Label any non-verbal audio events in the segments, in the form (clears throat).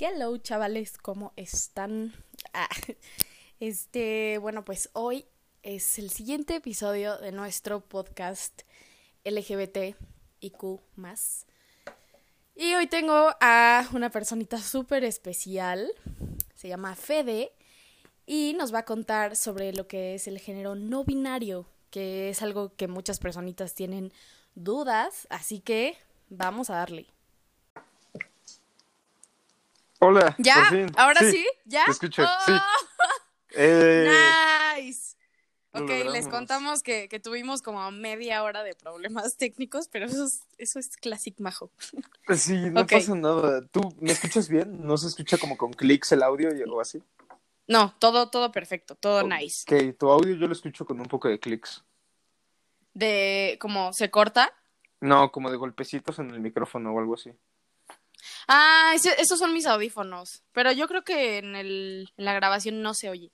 Hello, chavales, ¿cómo están? Ah, (laughs) este, bueno, pues hoy es el siguiente episodio de nuestro podcast LGBT Q Y hoy tengo a una personita súper especial, se llama Fede, y nos va a contar sobre lo que es el género no binario, que es algo que muchas personitas tienen dudas, así que vamos a darle. Hola. ¿Ya? ¿Ahora sí? ¿Ya? Te escucho, sí. Oh. Eh, nice. Ok, les contamos que, que, tuvimos como media hora de problemas técnicos, pero eso es, eso es classic majo. Sí, no pasa nada. ¿Tú me escuchas bien? ¿No se escucha como con clics el audio o así? No, todo, todo perfecto, todo nice. Ok, tu audio yo lo escucho con un poco de clics. ¿De como se corta? No, como de golpecitos en el micrófono o algo así. Ah, esos son mis audífonos. Pero yo creo que en, el, en la grabación no se oye.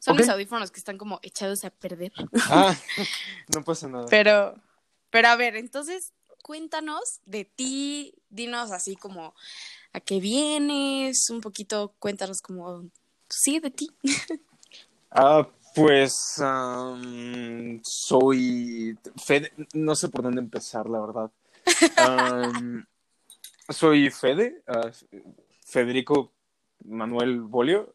Son mis audífonos que están como echados a perder. Ah, (laughs) no pasa nada. Pero, pero a ver, entonces cuéntanos de ti, dinos así como a qué vienes, un poquito cuéntanos como, sí, de ti. (laughs) Ah, pues soy Fede, no sé por dónde empezar, la verdad. (laughs) Soy Fede, ah, Federico Manuel Bolio.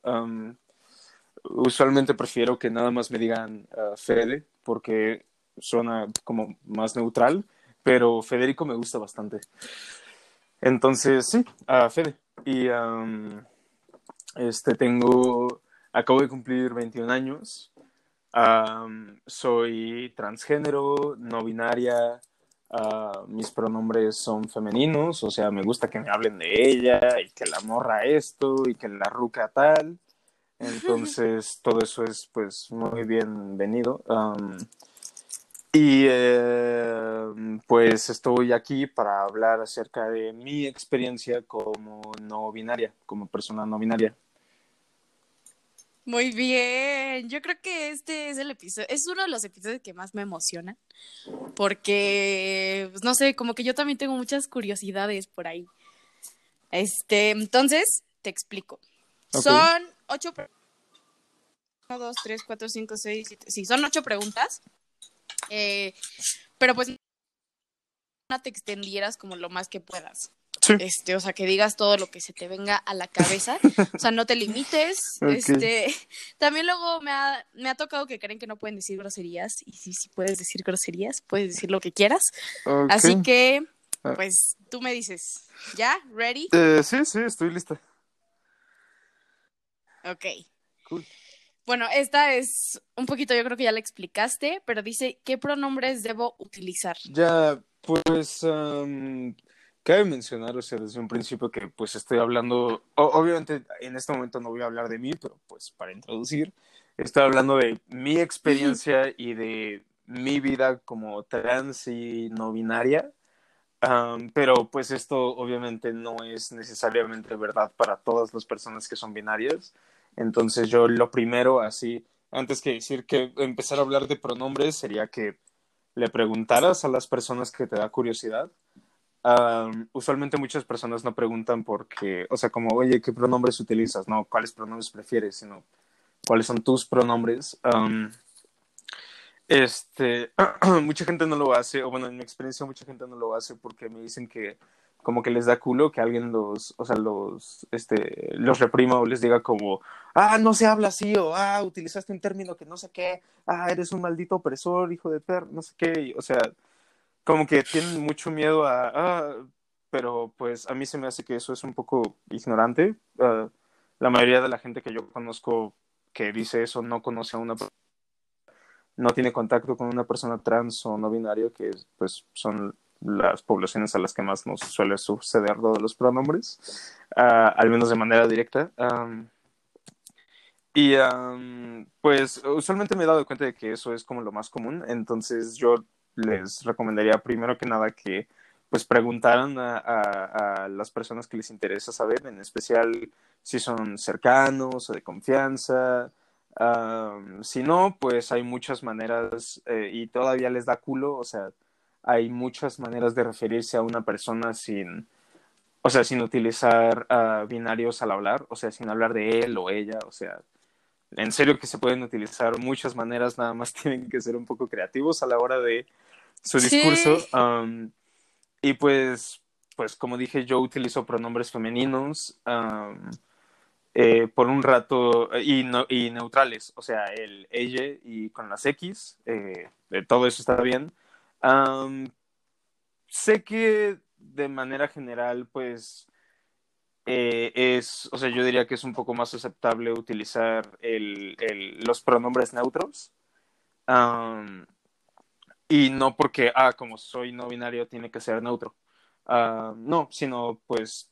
usualmente prefiero que nada más me digan uh, Fede porque suena como más neutral, pero Federico me gusta bastante. Entonces, sí, uh, Fede. Y este tengo, acabo de cumplir 21 años. soy transgénero, no binaria, Ah, mis pronombres son femeninos, o sea, me gusta que me hablen de ella y que la morra esto y que la ruca tal. (laughs) Entonces, todo eso es pues muy bienvenido. y eh, pues estoy aquí para hablar acerca de mi experiencia como no binaria, como persona no binaria. Muy bien, yo creo que este es el episodio, es uno de los episodios que más me emocionan, porque, pues, no sé, como que yo también tengo muchas curiosidades por ahí. Este, entonces, te explico. Son ocho preguntas. Uno, dos, tres, cuatro, cinco, seis, siete. Sí, son ocho preguntas. Eh, pero pues no te extendieras como lo más que puedas. Este, o sea, que digas todo lo que se te venga a la cabeza. o sea, no te limites. (laughs) Este, también luego me ha, me ha tocado que creen que no pueden decir groserías. Y sí, sí puedes decir groserías, puedes decir lo que quieras. Así que, ah. pues, tú me dices, ¿ya? ¿Ready? Eh, sí, sí, estoy lista. Ok. Cool. Bueno, esta es un poquito, yo creo que ya la explicaste, pero dice, ¿qué pronombres debo utilizar? Ya, pues, Cabe mencionar, o sea, desde un principio que pues estoy hablando, obviamente en este momento no voy a hablar de mí, pero pues para introducir, estoy hablando de mi experiencia y de mi vida como trans y no binaria, pero pues esto obviamente no es necesariamente verdad para todas las personas que son binarias, entonces yo lo primero así, antes que decir que empezar a hablar de pronombres sería que le preguntaras a las personas que te da curiosidad usualmente muchas personas no preguntan porque, o sea, como, oye, ¿qué pronombres utilizas? No, ¿cuáles pronombres prefieres? Sino, ¿cuáles son tus pronombres? este, (clears throat) mucha gente no lo hace, o bueno, en mi experiencia mucha gente no lo hace porque me dicen que como que les da culo que alguien los, o sea, los, este, los reprima o les diga como, ah, no se habla así, o ah, utilizaste un término que no sé qué, ah, eres un maldito opresor, hijo de per, no sé qué, o sea, como que tienen mucho miedo a, ah, pero pues a mí se me hace que eso es un poco ignorante. Ah, la mayoría de la gente que yo conozco que dice eso no conoce a una no tiene contacto con una persona trans o no binario, que pues son las poblaciones a las que más nos suele suceder lo de los pronombres, ah, al menos de manera directa. y pues usualmente me he dado cuenta de que eso es como lo más común, entonces yo les recomendaría primero que nada que pues preguntaran a, las personas que les interesa saber, en especial si son cercanos o de confianza. si no, pues hay muchas maneras eh, y todavía les da culo, o sea, hay muchas maneras de referirse a una persona sin, o sea, sin utilizar uh, binarios al hablar, o sea, sin hablar de él o ella, o sea, en serio que se pueden utilizar muchas maneras, nada más (laughs) tienen que ser un poco creativos a la hora de su discurso. Um, y pues, pues como dije, yo utilizo pronombres femeninos um, eh, por un rato y, no, y neutrales, o sea, el ella y con las X, eh, todo eso está bien. Um, sé que de manera general, pues eh, es, o sea, yo diría que es un poco más aceptable utilizar el, el, los pronombres neutros. Y no porque, ah, como soy no binario, tiene que ser neutro. no, sino pues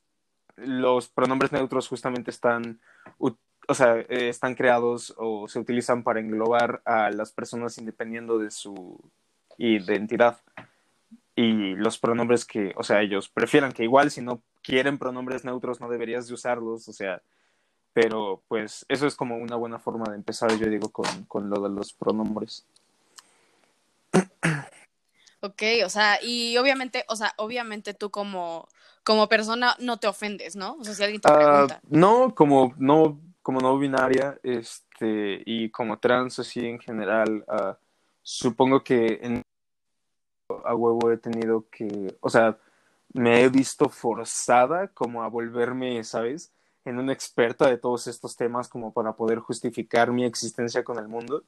los pronombres neutros justamente están, o sea, eh, están creados o se utilizan para englobar a las personas independiendo de su identidad y los pronombres que, o sea, ellos prefieran que igual si no quieren pronombres neutros no deberías de usarlos, o sea, pero pues eso es como una buena forma de empezar, yo digo, con, con lo de los pronombres. Ok, o sea, y obviamente, o sea, obviamente tú como, como persona no te ofendes, ¿no? O sea, si alguien te ah, pregunta. no, como no, como no binaria, este, y como trans así en general, uh, supongo que en a huevo he tenido que, o sea, me he visto forzada como a volverme, ¿sabes? En una experta de todos estos temas como para poder justificar mi existencia con el mundo.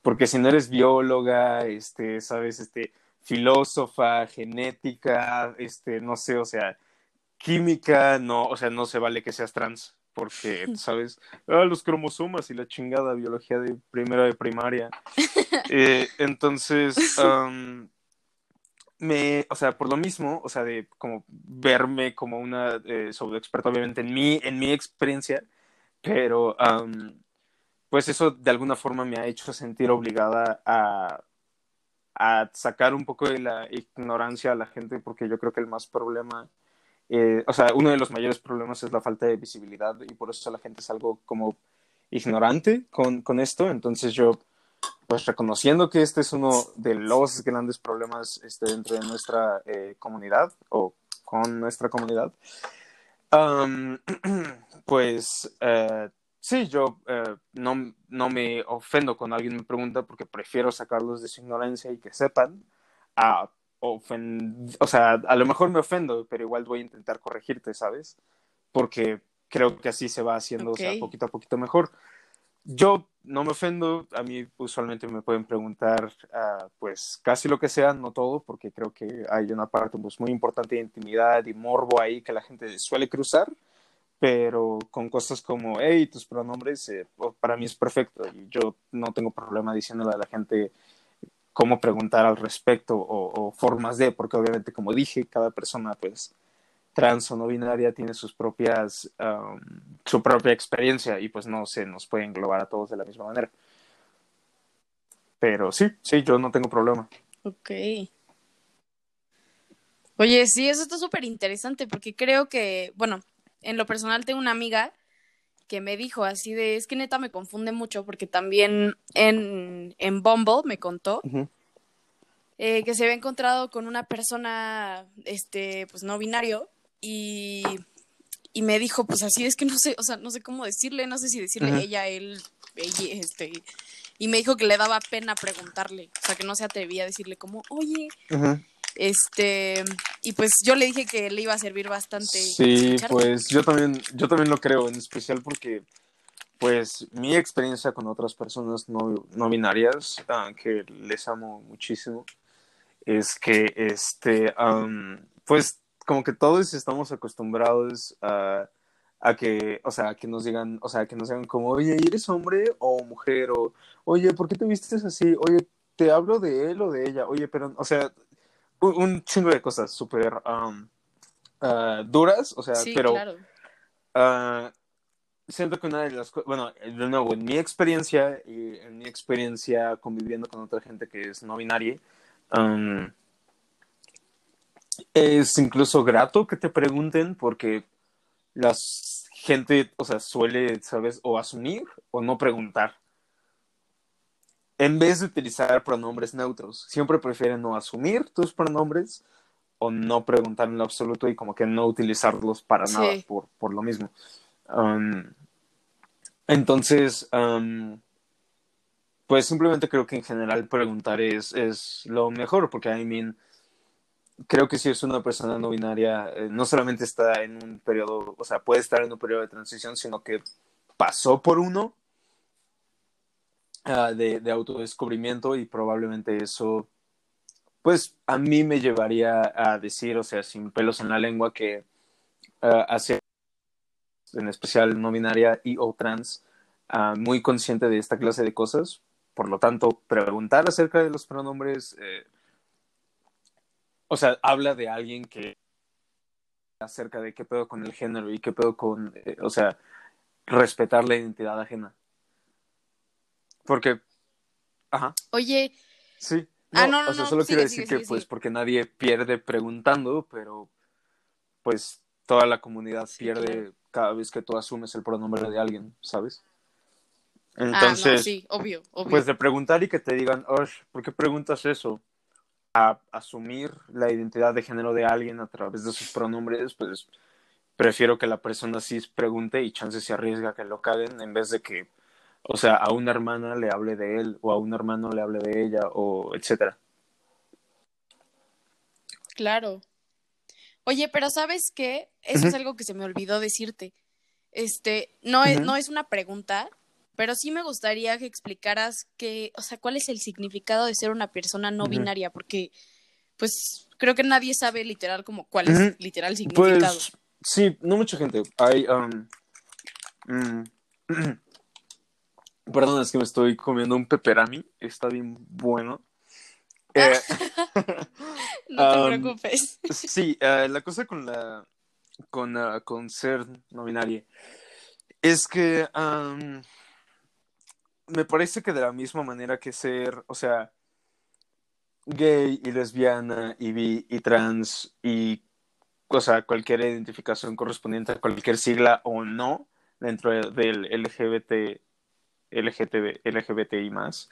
Porque si no eres bióloga, este, ¿sabes? Este, filósofa, genética, este, no sé, o sea, química, no, o sea, no se vale que seas trans. Porque, (laughs) ¿sabes? Ah, los cromosomas y la chingada biología de primera de primaria. Eh, entonces, (laughs) me, o sea, por lo mismo, o sea, de como verme como una eh, obviamente en mi, en mi experiencia, pero pues eso de alguna forma me ha hecho sentir obligada a, a sacar un poco de la ignorancia a la gente, porque yo creo que el más problema, eh, o sea, uno de los mayores problemas es la falta de visibilidad y por eso la gente es algo como ignorante con, con esto, entonces yo pues reconociendo que este es uno de los grandes problemas este, dentro de nuestra eh, comunidad o con nuestra comunidad, (clears throat) pues uh, sí, yo uh, no, no, me ofendo cuando alguien me pregunta porque prefiero sacarlos de su ignorancia y que sepan a ofend o sea, a lo mejor me ofendo, pero igual voy a intentar corregirte, ¿sabes? Porque creo que así se va haciendo poquito a poquito mejor. Yo no me ofendo, a mí usualmente me pueden preguntar uh, pues casi lo que sea, no todo, porque creo que hay una parte pues, muy importante de intimidad y morbo ahí que la gente suele cruzar, pero con cosas como, hey, tus pronombres, eh, para mí es perfecto y yo no tengo problema diciéndole a la gente cómo preguntar al respecto o, formas de, porque obviamente como dije, cada persona pues trans o no binaria tiene sus propias, um, su propia experiencia y pues no se nos puede englobar a todos de la misma manera. Pero sí, sí, yo no tengo problema. Ok. Oye, sí, eso está súper interesante porque creo que, bueno, en lo personal tengo una amiga que me dijo así de, es que neta me confunde mucho porque también en, en Bumble me contó eh, que se había encontrado con una persona, este, pues no binario y, y me dijo, pues así es que no sé, o sea, no sé cómo decirle, no sé si decirle ella, él, ella, este, y me dijo que le daba pena preguntarle, o sea, que no se atrevía a decirle como, oye, este, y pues yo le dije que le iba a servir bastante. Sí, pues yo también, yo también lo creo, en especial porque, pues, mi experiencia con otras personas no, no binarias, ah, que les amo muchísimo, es que, este, pues, como que todos estamos acostumbrados a, a que, o sea, que nos digan, o sea, que nos digan como, oye, ¿eres hombre o mujer? O, oye, ¿por qué te vistes así? Oye, te hablo de él o de ella. Oye, pero, o sea, un, chingo de cosas súper um, uh, duras, o sea, pero claro. uh, siento que una de las cosas, bueno, de nuevo, en mi experiencia y en mi experiencia conviviendo con otra gente que es no binaria, um, es incluso grato que te pregunten porque la gente, o sea, suele, ¿sabes? O asumir o no preguntar. En vez de utilizar pronombres neutros, siempre prefieren no asumir tus pronombres o no preguntar en lo absoluto y como que no utilizarlos para nada por, por lo mismo. Um, entonces, um, pues simplemente creo que en general preguntar es, es lo mejor, porque I mean, creo que si es una persona no binaria, eh, no solamente está en un periodo, o sea, puede estar en un periodo de transición, sino que pasó por uno uh, de, de autodescubrimiento y probablemente eso pues a mí me llevaría a decir, o sea, sin pelos en la lengua, que uh, hace, en especial no binaria y o trans, uh, muy consciente de esta clase de cosas. Por lo tanto, preguntar acerca de los pronombres, eh, o sea, habla de alguien que acerca de qué pedo con el género y qué pedo con, eh, o sea, respetar la identidad ajena. Porque, ajá. Oye. Sí. Ah, no, no, o sea, solo quiero decir que, pues, porque nadie pierde preguntando, pero, pues, toda la comunidad pierde cada vez que tú asumes el pronombre de alguien, ¿sabes? Entonces, ah, no, sí, obvio, obvio. Pues de preguntar y que te digan, Osh, ¿por qué preguntas eso? A asumir la identidad de género de alguien a través de sus pronombres, pues prefiero que la persona sí pregunte y chance se arriesga que lo caguen en vez de que o sea, a una hermana le hable de él o a un hermano le hable de ella o etcétera. Claro. Oye, pero ¿sabes qué? Eso es algo que se me olvidó decirte. Este, no es, no es una pregunta, pero sí me gustaría que explicaras que, o sea, cuál es el significado de ser una persona no binaria, porque pues creo que nadie sabe literal como cuál es literal significado. Pues, sí, no mucha gente. Hay um, mm, (clears throat) Perdón, es que me estoy comiendo un peperami. Está bien bueno. Eh, (laughs) no te um, preocupes. Sí, uh, la cosa con la con, uh, con ser no binario es que um, me parece que de la misma manera que ser, o sea, gay y lesbiana y bi y trans y o sea, cualquier identificación correspondiente a cualquier sigla o no dentro del LGBT LGTB, LGBTI más.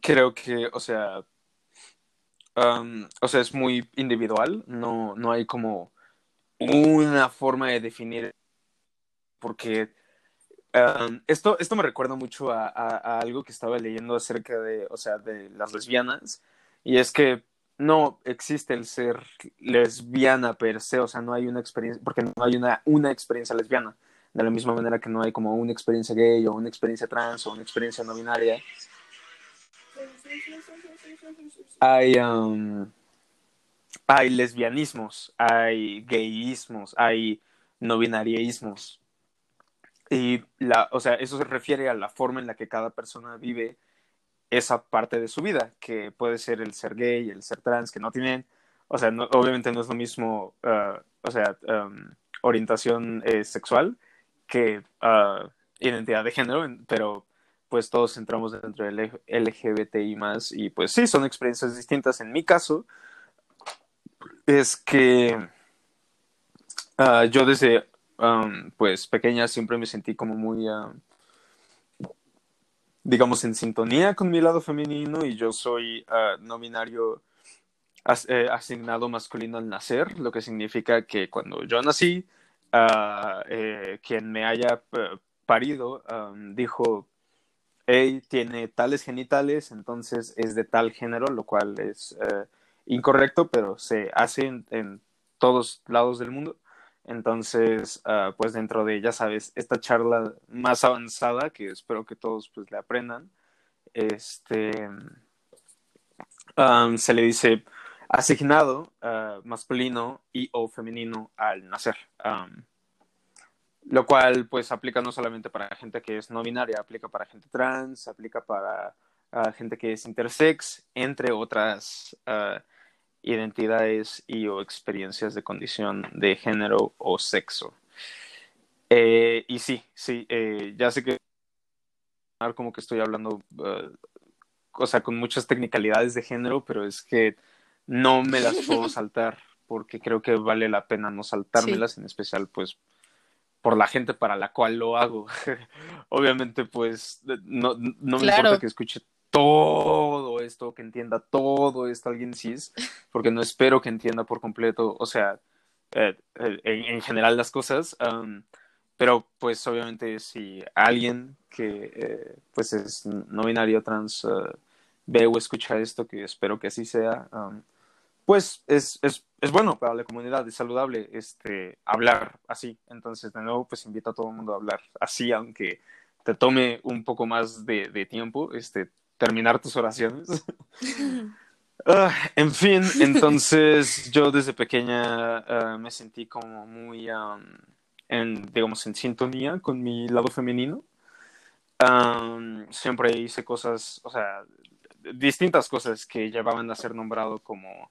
creo que, o sea, o sea, es muy individual, no, no hay como una forma de definir, porque esto, esto me recuerda mucho a, a, algo que estaba leyendo acerca de, o sea, de las lesbianas, y es que no existe el ser lesbiana per se, o sea, no hay una experiencia, porque no hay una, una experiencia lesbiana de la misma manera que no hay como una experiencia gay o una experiencia trans o una experiencia no binaria. Hay, um, hay lesbianismos, hay gayismos, hay no binariaísmos. Y la, o sea, eso se refiere a la forma en la que cada persona vive esa parte de su vida, que puede ser el ser gay, el ser trans, que no tienen, o sea, obviamente no es lo mismo, uh, o sea, um, orientación eh, sexual, que uh, identidad de género, pero pues todos entramos dentro del LGBTI más y pues sí, son experiencias distintas. En mi caso, es que uh, yo desde pues pequeña siempre me sentí como muy, uh, digamos, en sintonía con mi lado femenino y yo soy eh, asignado masculino al nacer, lo que significa que cuando yo nací, eh, quien me haya eh, parido dijo, hey, tiene tales genitales, entonces es de tal género, lo cual es eh, incorrecto, pero se hace en, todos lados del mundo. Entonces, ah, pues dentro de, ya sabes, esta charla más avanzada, que espero que todos pues le aprendan, este, se le dice, asignado uh, masculino y o femenino al nacer. lo cual pues aplica no solamente para gente que es no binaria, aplica para gente trans, aplica para uh, gente que es intersex, entre otras uh, identidades y o experiencias de condición de género o sexo. Eh, y sí, sí, eh, ya sé que como que estoy hablando, o sea, con muchas technicalidades de género, pero es que no me las (laughs) puedo saltar porque creo que vale la pena no saltármelas, en especial pues por la gente para la cual lo hago. (laughs) Obviamente pues no, no me importa que escuche todo esto, que entienda todo esto alguien cis, porque no espero que entienda por completo, o sea, eh, eh, en, general las cosas, pero pues obviamente si alguien que eh, pues es no binario trans ve o escucha esto, que espero que así sea, pues es, es, es, bueno para la comunidad, es saludable este, hablar así. Entonces, de nuevo, pues invito a todo el mundo a hablar así, aunque te tome un poco más de, de tiempo este, terminar tus oraciones. (laughs) (laughs) Ah, en fin, entonces yo desde pequeña ah, me sentí como muy, en, digamos, en sintonía con mi lado femenino. siempre hice cosas, o sea, distintas cosas que llevaban a ser nombrado como,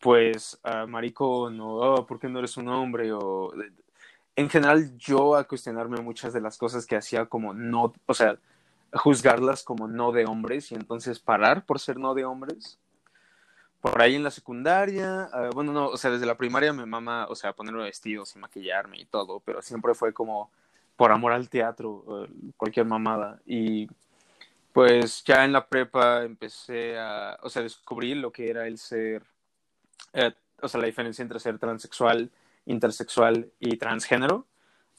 pues, uh, maricón o, oh, ¿por qué no eres un hombre? O, en general, yo a cuestionarme muchas de las cosas que hacía como no, o sea, juzgarlas como no de hombres y entonces parar por ser no de hombres. Por ahí en la secundaria, uh, bueno, no, o sea, desde la primaria me mama, o sea, ponerme vestidos y maquillarme y todo, pero siempre fue como por amor al teatro, uh, cualquier mamada. Y pues ya en la prepa empecé a, o sea, descubrí lo que era el ser, eh, o sea, la diferencia entre ser transexual, intersexual y transgénero,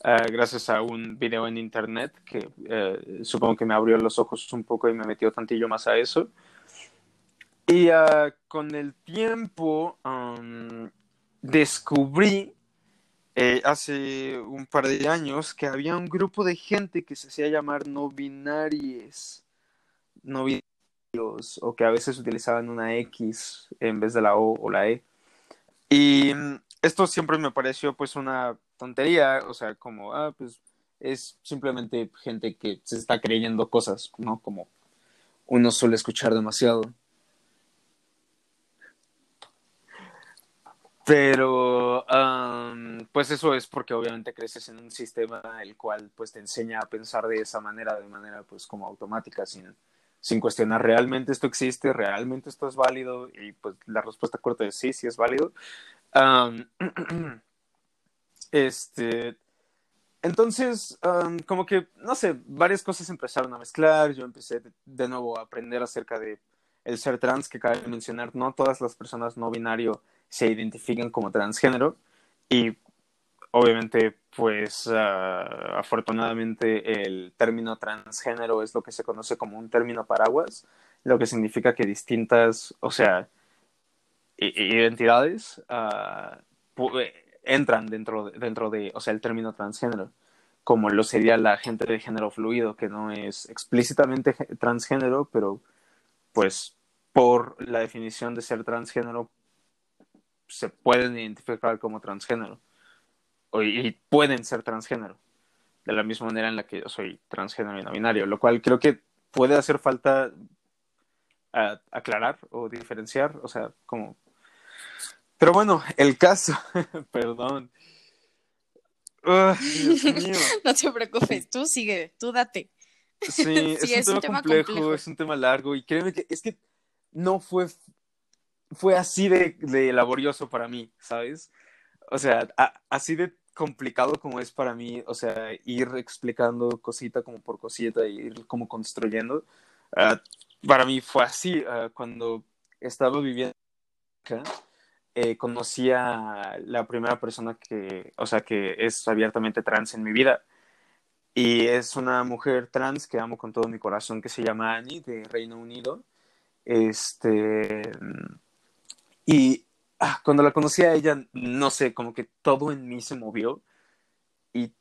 eh, gracias a un video en internet que eh, supongo que me abrió los ojos un poco y me metió tantillo más a eso. Y con el tiempo descubrí hace un par de años que había un grupo de gente que se hacía llamar no binarios no binarios o que a veces utilizaban una X en vez de la O o la E. Y mm, esto siempre me pareció pues una tontería, o sea, como, ah, pues es simplemente gente que se está creyendo cosas, ¿no? Como uno suele escuchar demasiado. Pero, pues eso es porque obviamente creces en un sistema el cual pues te enseña a pensar de esa manera, de manera pues como automática, sin, sin cuestionar realmente esto existe, realmente esto es válido y pues la respuesta corta es sí, sí es válido. (clears throat) este, entonces, como que, no sé, varias cosas empezaron a mezclar, yo empecé de, nuevo a aprender acerca de el ser trans, que cabe mencionar, no todas las personas no binario se identifican como transgénero. Y obviamente, pues ah, afortunadamente el término transgénero es lo que se conoce como un término paraguas, lo que significa que distintas, o sea, identidades uh, entran dentro, dentro de, o sea, el término transgénero, como lo sería la gente de género fluido, que no es explícitamente transgénero, pero pues por la definición de ser transgénero se pueden identificar como transgénero y pueden ser transgénero, de la misma manera en la que yo soy transgénero y no binario, lo cual creo que puede hacer falta aclarar o diferenciar, o sea, como... Pero bueno, el caso, (laughs) perdón. (laughs) no te preocupes, tú sigue, tú date. Sí, (laughs) es, un, tema complejo, es un tema largo y créeme que es que no fue, fue así de, de laborioso para mí, ¿sabes? O sea, así de complicado como es para mí, o sea, ir explicando cosita como por cosita y ir como construyendo, ah, para mí fue así. Ah, cuando estaba viviendo acá, eh, conocí a la primera persona que, o sea, que es abiertamente trans en mi vida. Y es una mujer trans que amo con todo mi corazón, que se llama Annie, de Reino Unido. Este. Y Ah, cuando la conocí a ella, no sé, como que todo en mí se movió y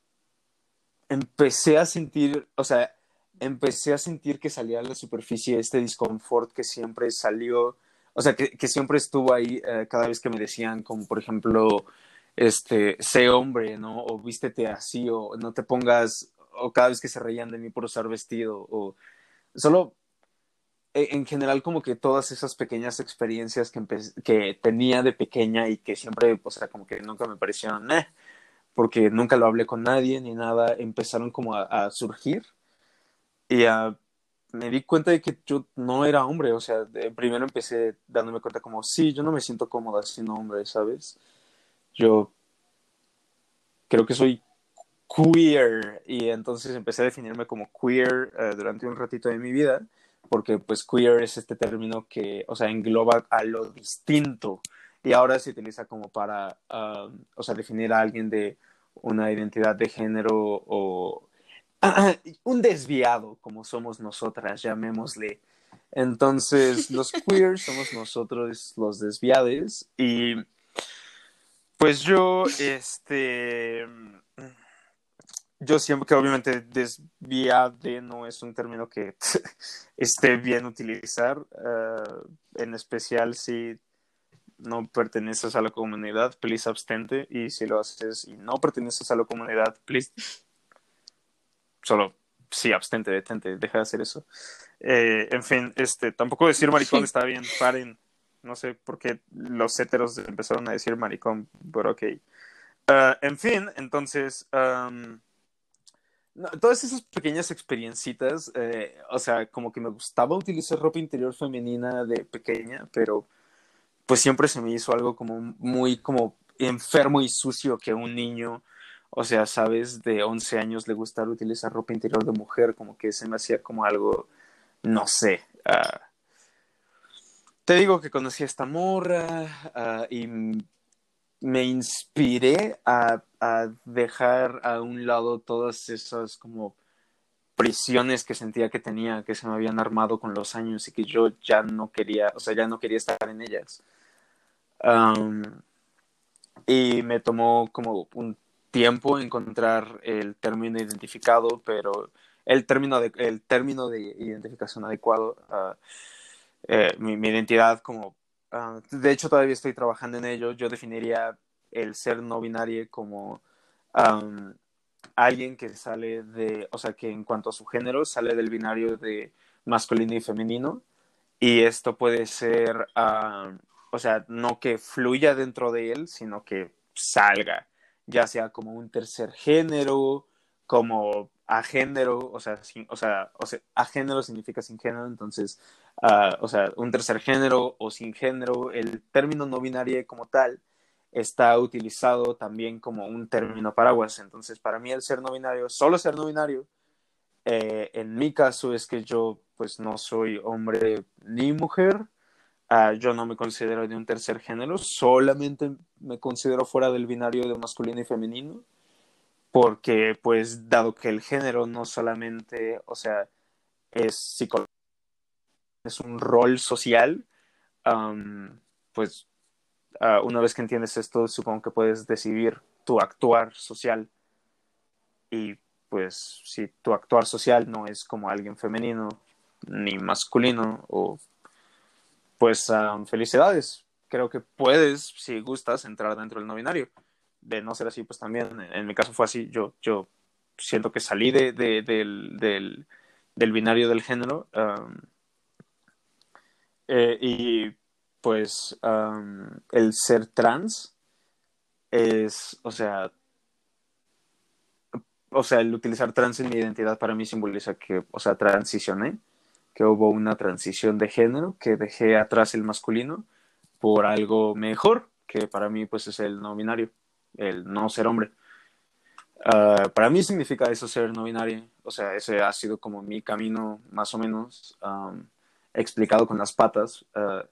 empecé a sentir, o sea, empecé a sentir que salía a la superficie este disconfort que siempre salió, o sea, que, que siempre estuvo ahí eh, cada vez que me decían, como por ejemplo, este, sé hombre, ¿no? O vístete así, o no te pongas, o cada vez que se reían de mí por usar vestido, o solo en general como que todas esas pequeñas experiencias que, que tenía de pequeña y que siempre, o sea, como que nunca me parecieron, eh, porque nunca lo hablé con nadie ni nada, empezaron como a, surgir y me di cuenta de que yo no era hombre, o sea, primero empecé dándome cuenta como, sí, yo no me siento cómoda siendo hombre, ¿sabes? Yo creo que soy queer y entonces empecé a definirme como queer eh, durante un ratito de mi vida porque pues queer es este término que, o sea, engloba a lo distinto y ahora se utiliza como para, um, o sea, definir a alguien de una identidad de género o (clears throat) un desviado como somos nosotras, llamémosle. Entonces, los (laughs) queers somos nosotros los desviados y pues yo, este, yo siempre que obviamente desviade no es un término que (laughs) esté bien utilizar, uh, en especial si no perteneces a la comunidad, please abstente, y si lo haces y no perteneces a la comunidad, please solo sí, abstente, detente, deja de hacer eso. Eh, en fin, este, tampoco decir maricón (laughs) está bien, paren. No sé por qué los héteros empezaron a decir maricón, pero ok. Uh, en fin, entonces, um, todas esas pequeñas experiencitas, eh, o sea, como que me gustaba utilizar ropa interior femenina de pequeña, pero pues siempre se me hizo algo como muy como enfermo y sucio que un niño, o sea, sabes, de 11 años le gustara utilizar ropa interior de mujer, como que se me hacía como algo, no sé. Uh, te digo que conocí a esta morra uh, y me inspiré a, dejar a un lado todas esas como prisiones que sentía que tenía, que se me habían armado con los años y que yo ya no quería, o sea, ya no quería estar en ellas. Y me tomó como un tiempo encontrar el término identificado, pero el término de, el término de identificación adecuado. Uh, mi, identidad como... Uh, de hecho, todavía estoy trabajando en ello. Yo definiría el ser no binario como alguien que sale de, o sea, que en cuanto a su género sale del binario de masculino y femenino. Y esto puede ser, uh, o sea, no que fluya dentro de él, sino que salga, ya sea como un tercer género, como a género, o sea, sin, o sea, o sea, a género significa sin género, entonces, uh, o sea, un tercer género o sin género, el término no binario como tal está utilizado también como un término paraguas, entonces para mí el ser no binario, solo ser no binario, eh, en mi caso es que yo pues no soy hombre ni mujer, uh, yo no me considero de un tercer género, solamente me considero fuera del binario de masculino y femenino, porque pues dado que el género no solamente, o sea, es psicológico, es un rol social, pues uh, una vez que entiendes esto, supongo que puedes decidir tu actuar social. Y pues si tu actuar social no es como alguien femenino ni masculino o pues felicidades. Creo que puedes si gustas entrar dentro del no binario de no ser así, pues también, en mi caso fue así, yo, yo siento que salí de, de, del, del, binario del género eh, y pues el ser trans es, o sea, o sea, el utilizar trans en mi identidad para mí simboliza que, o sea, transicioné, que hubo una transición de género, que dejé atrás el masculino por algo mejor, que para mí pues es el no binario el no ser hombre. Uh, para mí significa eso ser no binario, o sea, ese ha sido como mi camino más o menos um, explicado con las patas. Uh,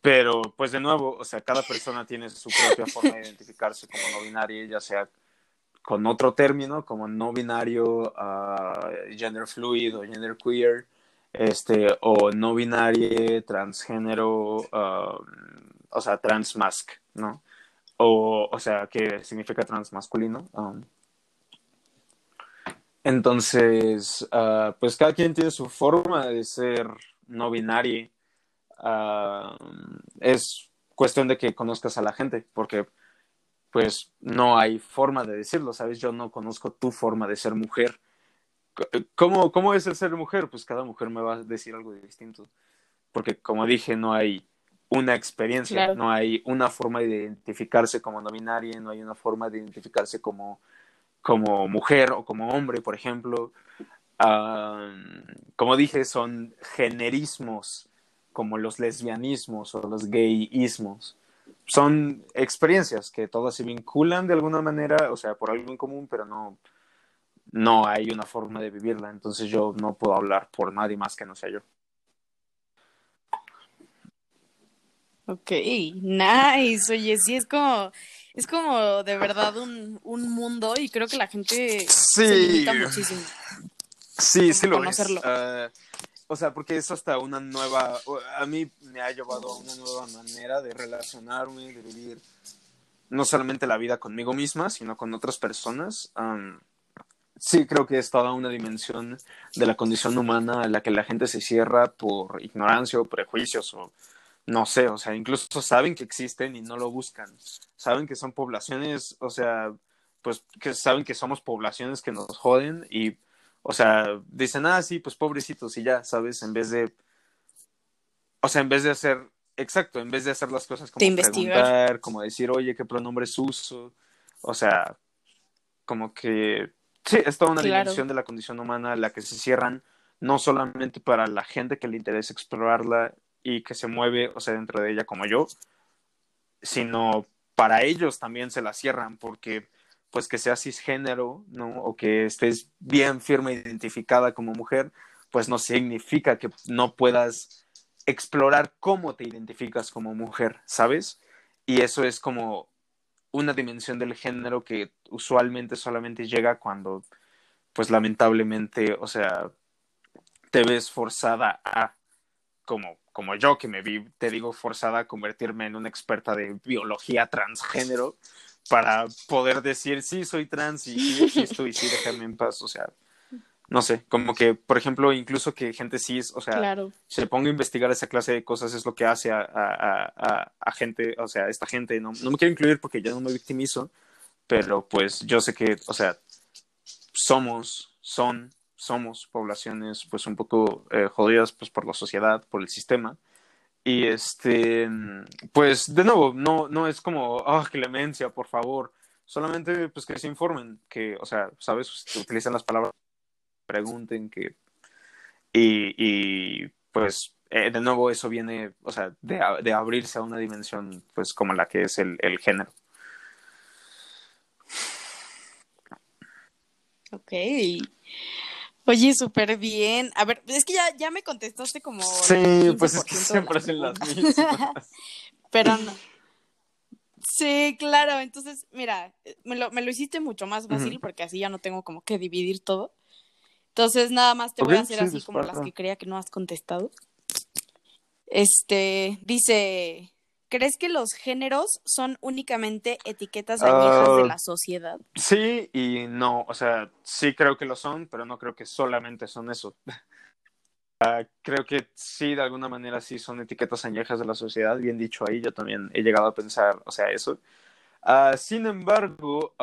pero pues de nuevo, o sea, cada persona tiene su propia forma de identificarse como no binario, ya sea con otro término como no binario, uh, gender fluid o gender queer, este, o no binario, transgénero, o sea, transmask, ¿no? O, o sea, que significa transmasculino. Um, entonces, uh, pues cada quien tiene su forma de ser no binario. Uh, es cuestión de que conozcas a la gente, porque pues no hay forma de decirlo, ¿sabes? Yo no conozco tu forma de ser mujer. ¿Cómo, ¿Cómo es el ser mujer? Pues cada mujer me va a decir algo distinto. Porque como dije, no hay una experiencia, no hay una forma de identificarse como no binaria, no hay una forma de identificarse como, como mujer o como hombre, por ejemplo. como dije, son generismos como los lesbianismos o los gayismos. Son experiencias que todas se vinculan de alguna manera, o sea, por algo en común, pero no, no hay una forma de vivirla, entonces yo no puedo hablar por nadie más que no sea yo. Ok, nice. Oye, sí, es como, es como de verdad un, un mundo y creo que la gente se limita muchísimo. Sí, sí lo es. Uh, o sea, porque es hasta una nueva, a mí me ha llevado a una nueva manera de relacionarme, de vivir no solamente la vida conmigo misma, sino con otras personas. Um, sí, creo que es toda una dimensión de la condición humana a la que la gente se cierra por ignorancia o prejuicios o no sé, o sea, incluso saben que existen y no lo buscan. Saben que son poblaciones, o sea, pues que saben que somos poblaciones que nos joden y o sea, dicen, ah, sí, pues pobrecitos y ya, ¿sabes? En vez de, o sea, en vez de hacer, exacto, en vez de hacer las cosas como preguntar, como decir, oye, ¿qué pronombres uso? O sea, como que, sí, es toda una dimensión de la condición humana la que se cierran, no solamente para la gente que le interesa explorarla y que se mueve, o sea, dentro de ella como yo, sino para ellos también se la cierran, porque pues que seas cisgénero, ¿no? O que estés bien firme identificada como mujer, pues no significa que no puedas explorar cómo te identificas como mujer, ¿sabes? Y eso es como una dimensión del género que usualmente solamente llega cuando, pues lamentablemente, o sea, te ves forzada a, como, como yo que me vi, te digo, forzada a convertirme en una experta de biología transgénero, para poder decir, sí, soy trans y sí existo y sí, dejarme en paz, o sea, no sé, como que, por ejemplo, incluso que gente cis, o sea, se ponga a investigar esa clase de cosas es lo que hace a, a, a, gente, o sea, esta gente, no, no me quiero incluir porque ya no me victimizo, pero pues yo sé que, o sea, somos, son, somos poblaciones pues un poco eh, jodidas pues por la sociedad, por el sistema, y este, pues de nuevo, no, no es como, ah, clemencia, por favor. Solamente pues que se informen, que, o sea, sabes, utilizan las palabras, pregunten, que. Y, y pues eh, de nuevo eso viene, o sea, de, de, abrirse a una dimensión, pues como la que es el, el género. Ok. Oye, súper bien. A ver, es que ya, ya me contestaste como. Sí, pues es que siempre hacen las mismas. (laughs) Pero no. Sí, claro. Entonces, mira, me lo, me lo hiciste mucho más fácil porque así ya no tengo como que dividir todo. Entonces, nada más te voy a hacer así como las que creía que no has contestado. Este, dice, ¿Crees que los géneros son únicamente etiquetas añejas de ah, la sociedad? Sí y no, o sea, sí creo que lo son, pero no creo que solamente son eso. (laughs) Ah, creo que sí, de alguna manera sí son etiquetas añejas de la sociedad, bien dicho ahí, yo también he llegado a pensar, o sea, eso. Uh, sin embargo,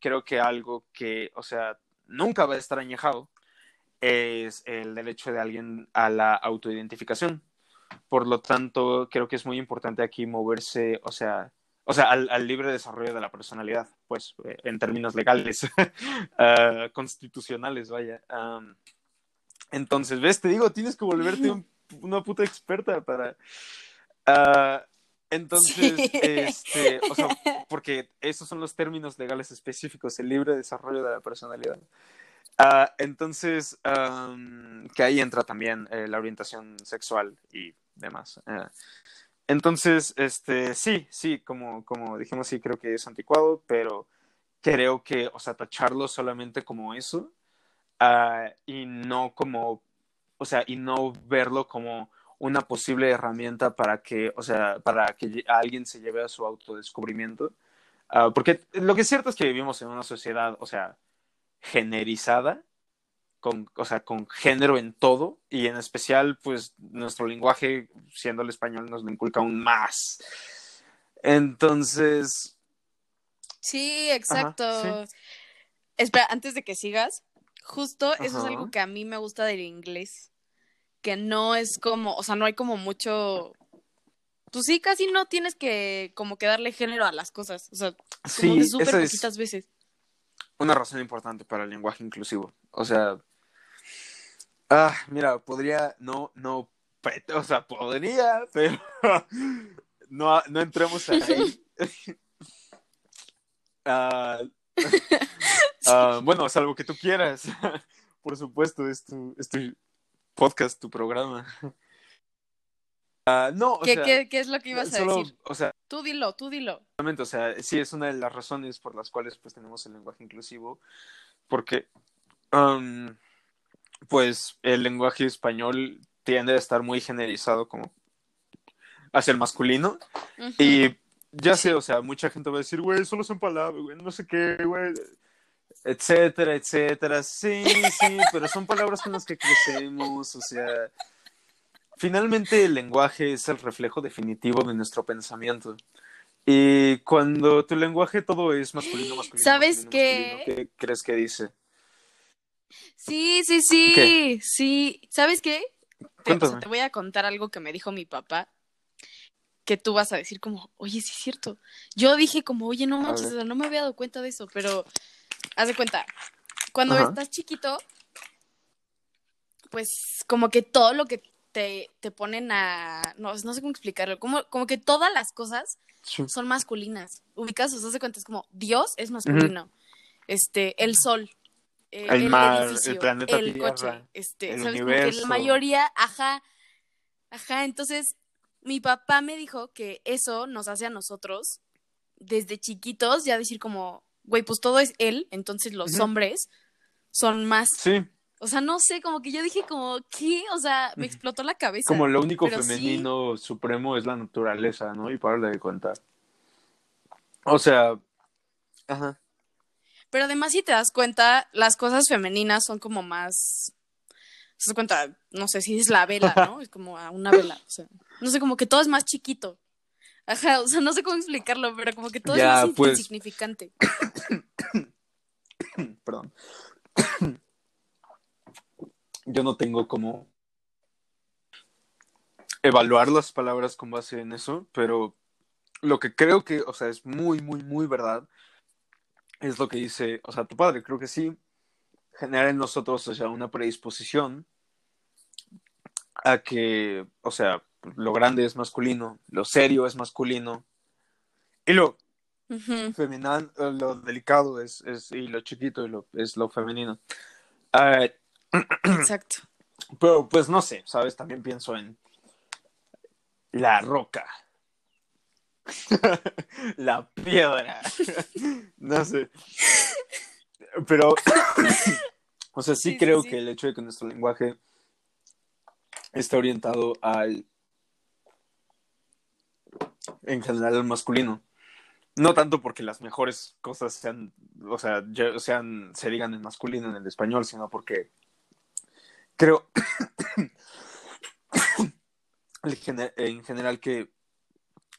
creo que algo que, o sea, nunca va a estar añejado es el derecho de alguien a la autoidentificación. Por lo tanto, creo que es muy importante aquí moverse, o sea, o sea, al, libre desarrollo de la personalidad, pues, eh, en términos legales, uh, (laughs) constitucionales, vaya. entonces, ves, te digo, tienes que volverte una puta experta para... Uh, entonces, este, o sea, (laughs) porque esos son los términos legales específicos, el libre desarrollo de la personalidad. Uh, entonces, um, que ahí entra también eh, la orientación sexual y demás. Eh, entonces, este, sí, sí, como, como dijimos, sí creo que es anticuado, pero creo que, o sea, tacharlo solamente como eso uh, y no como, o sea, y no verlo como una posible herramienta para que, o sea, para que alguien se lleve a su autodescubrimiento. Uh, porque lo que es cierto es que vivimos en una sociedad, o sea, generizada con, o sea, con género en todo y en especial, pues nuestro lenguaje, siendo el español, nos lo inculca aún más. Entonces. Sí, exacto. Espera, antes de que sigas, justo eso es algo que a mí me gusta del inglés. Que no es como, o sea, no hay como mucho. Pues sí, casi no tienes que como que darle género a las cosas. O sea, como súper poquitas veces. Una razón importante para el lenguaje inclusivo. O sea, Ah, mira, podría, no, no, o sea, podría, (laughs) pero no, no entremos ahí. (laughs) Ah, Ah, bueno, salvo que tú quieras. (laughs) Por supuesto, es tu, es tu podcast, tu programa. Ah, no, o ¿Qué, sea, qué, qué es lo que ibas a decir? o sea, Tú dilo, tú dilo. O sea, sí es una de las razones por las cuales pues tenemos el lenguaje inclusivo, porque um, pues el lenguaje español tiende a estar muy generalizado como hacia el masculino y ya sé, o sea, mucha gente va a decir, güey, solo son palabras, güey, no sé qué, güey, etcétera, etcétera, sí, sí, pero son palabras con las que crecemos, o sea, finalmente el lenguaje es el reflejo definitivo de nuestro pensamiento. Y cuando tu lenguaje todo es masculino, masculino, ¿Sabes masculino, qué? masculino, ¿qué crees que dice? Sí, sí, sí, ¿Qué? sí. ¿Sabes qué? Te, o sea, Cuéntame. te voy a contar algo que me dijo mi papá, que tú vas a decir como, oye, sí es cierto. Yo dije como, oye, no manches, no me había dado cuenta de eso, pero haz de cuenta, cuando Ajá. estás chiquito, pues como que todo lo que te, te ponen a, no, no sé cómo explicarlo, como, como que todas las cosas Sí. son masculinas. Ubicas, o sea, de cuenta, es como, Dios es masculino, este, el sol. eh, El mar, el planeta el Tierra, coche, este, el ¿sabes? Como que universo. la mayoría, ajá, ajá, entonces mi papá me dijo que eso nos hace a nosotros desde chiquitos ya decir como, güey, pues todo es él, entonces los hombres son más, Sí, o sea, no sé, como que yo dije como, ¿qué? O sea, me explotó la cabeza. como lo único sí. femenino supremo es la naturaleza, ¿no? Y para de contar. O sea, ajá. Pero además, si te das cuenta, las cosas femeninas son como más. Se das cuenta, no sé si es la vela, (laughs) ¿no? Es como a una vela. O sea, no sé, como que todo es más chiquito. Ajá, o sea, no sé cómo explicarlo, pero como que todo Ya, es más pues. insignificante. (coughs) Perdón. Yo no tengo como evaluar las palabras con base en eso, pero lo que creo que, o sea, es muy, muy, muy verdad, es lo que dice, o sea, tu padre, creo que sí, genera en nosotros, o sea, una predisposición a que, o sea, lo grande es masculino, lo serio es masculino, y lo femenino, lo delicado es, es y lo chiquito y lo, es lo femenino. Ah, Exacto. (clears throat) pero pues no sé, ¿sabes? También pienso en la roca. (laughs) la piedra. (laughs) no sé. Pero, (coughs) o sea, sí, creo sí. que el hecho de que nuestro lenguaje está orientado al, en general, al masculino. No tanto porque las mejores cosas sean, o sea, sean, se digan en masculino en el español, sino porque creo (coughs) en general que